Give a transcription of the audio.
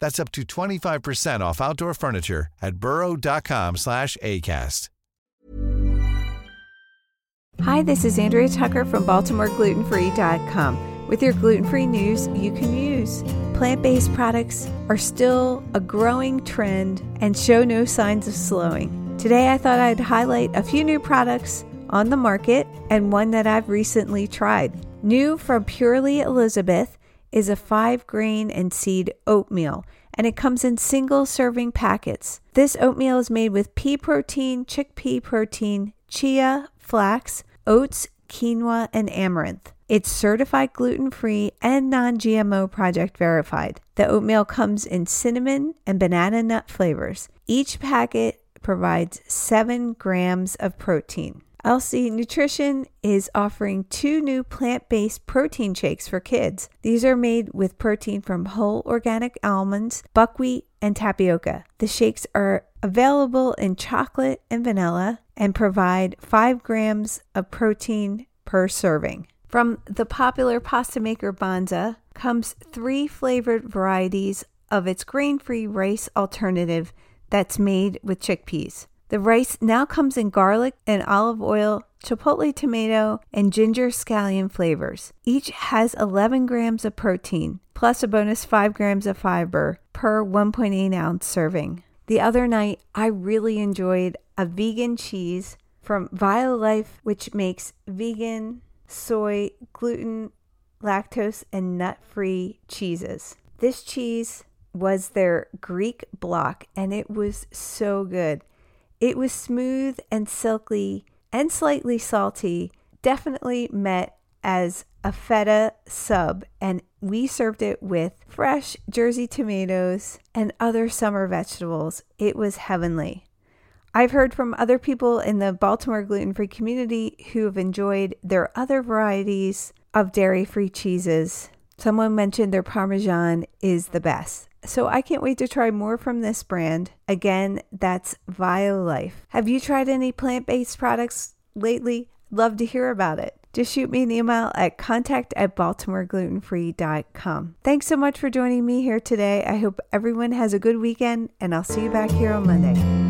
That's up to 25% off outdoor furniture at burrow.com slash ACAST. Hi, this is Andrea Tucker from BaltimoreGlutenFree.com. With your gluten free news you can use. Plant based products are still a growing trend and show no signs of slowing. Today, I thought I'd highlight a few new products on the market and one that I've recently tried. New from Purely Elizabeth is a five grain and seed oatmeal, and it comes in single serving packets. This oatmeal is made with pea protein, chickpea protein, chia, flax, oats, quinoa, and amaranth. It's certified gluten free and non GMO project verified. The oatmeal comes in cinnamon and banana nut flavors. Each packet provides 7 grams of protein. Else Nutrition is offering two new plant based protein shakes for kids. These are made with protein from whole organic almonds, buckwheat, and tapioca. The shakes are available in chocolate and vanilla and provide 5 grams of protein per serving. From the popular pasta maker Banza comes three flavored varieties of its grain free rice alternative that's made with chickpeas. The rice now comes in garlic and olive oil, chipotle tomato, and ginger scallion flavors. Each has 11 grams of protein, plus a bonus 5 grams of fiber per 1.8 ounce serving. The other night, I really enjoyed a vegan cheese from Violife, which makes vegan, soy, gluten, lactose, and nut free cheeses. This cheese was their Greek block, and it was so good. It was smooth and silky and slightly salty, definitely met as a feta sub, and we served it with fresh Jersey tomatoes and other summer vegetables. It was heavenly. I've heard from other people in the Baltimore gluten free community who have enjoyed their other varieties of dairy free cheeses. Someone mentioned their Parmesan is the best. So I can't wait to try more from this brand. Again, that's Violife. Have you tried any plant based products lately? Love to hear about it. Just shoot me an email at contact at baltimoreglutenfree.com. Thanks so much for joining me here today. I hope everyone has a good weekend, and I'll see you back here on Monday.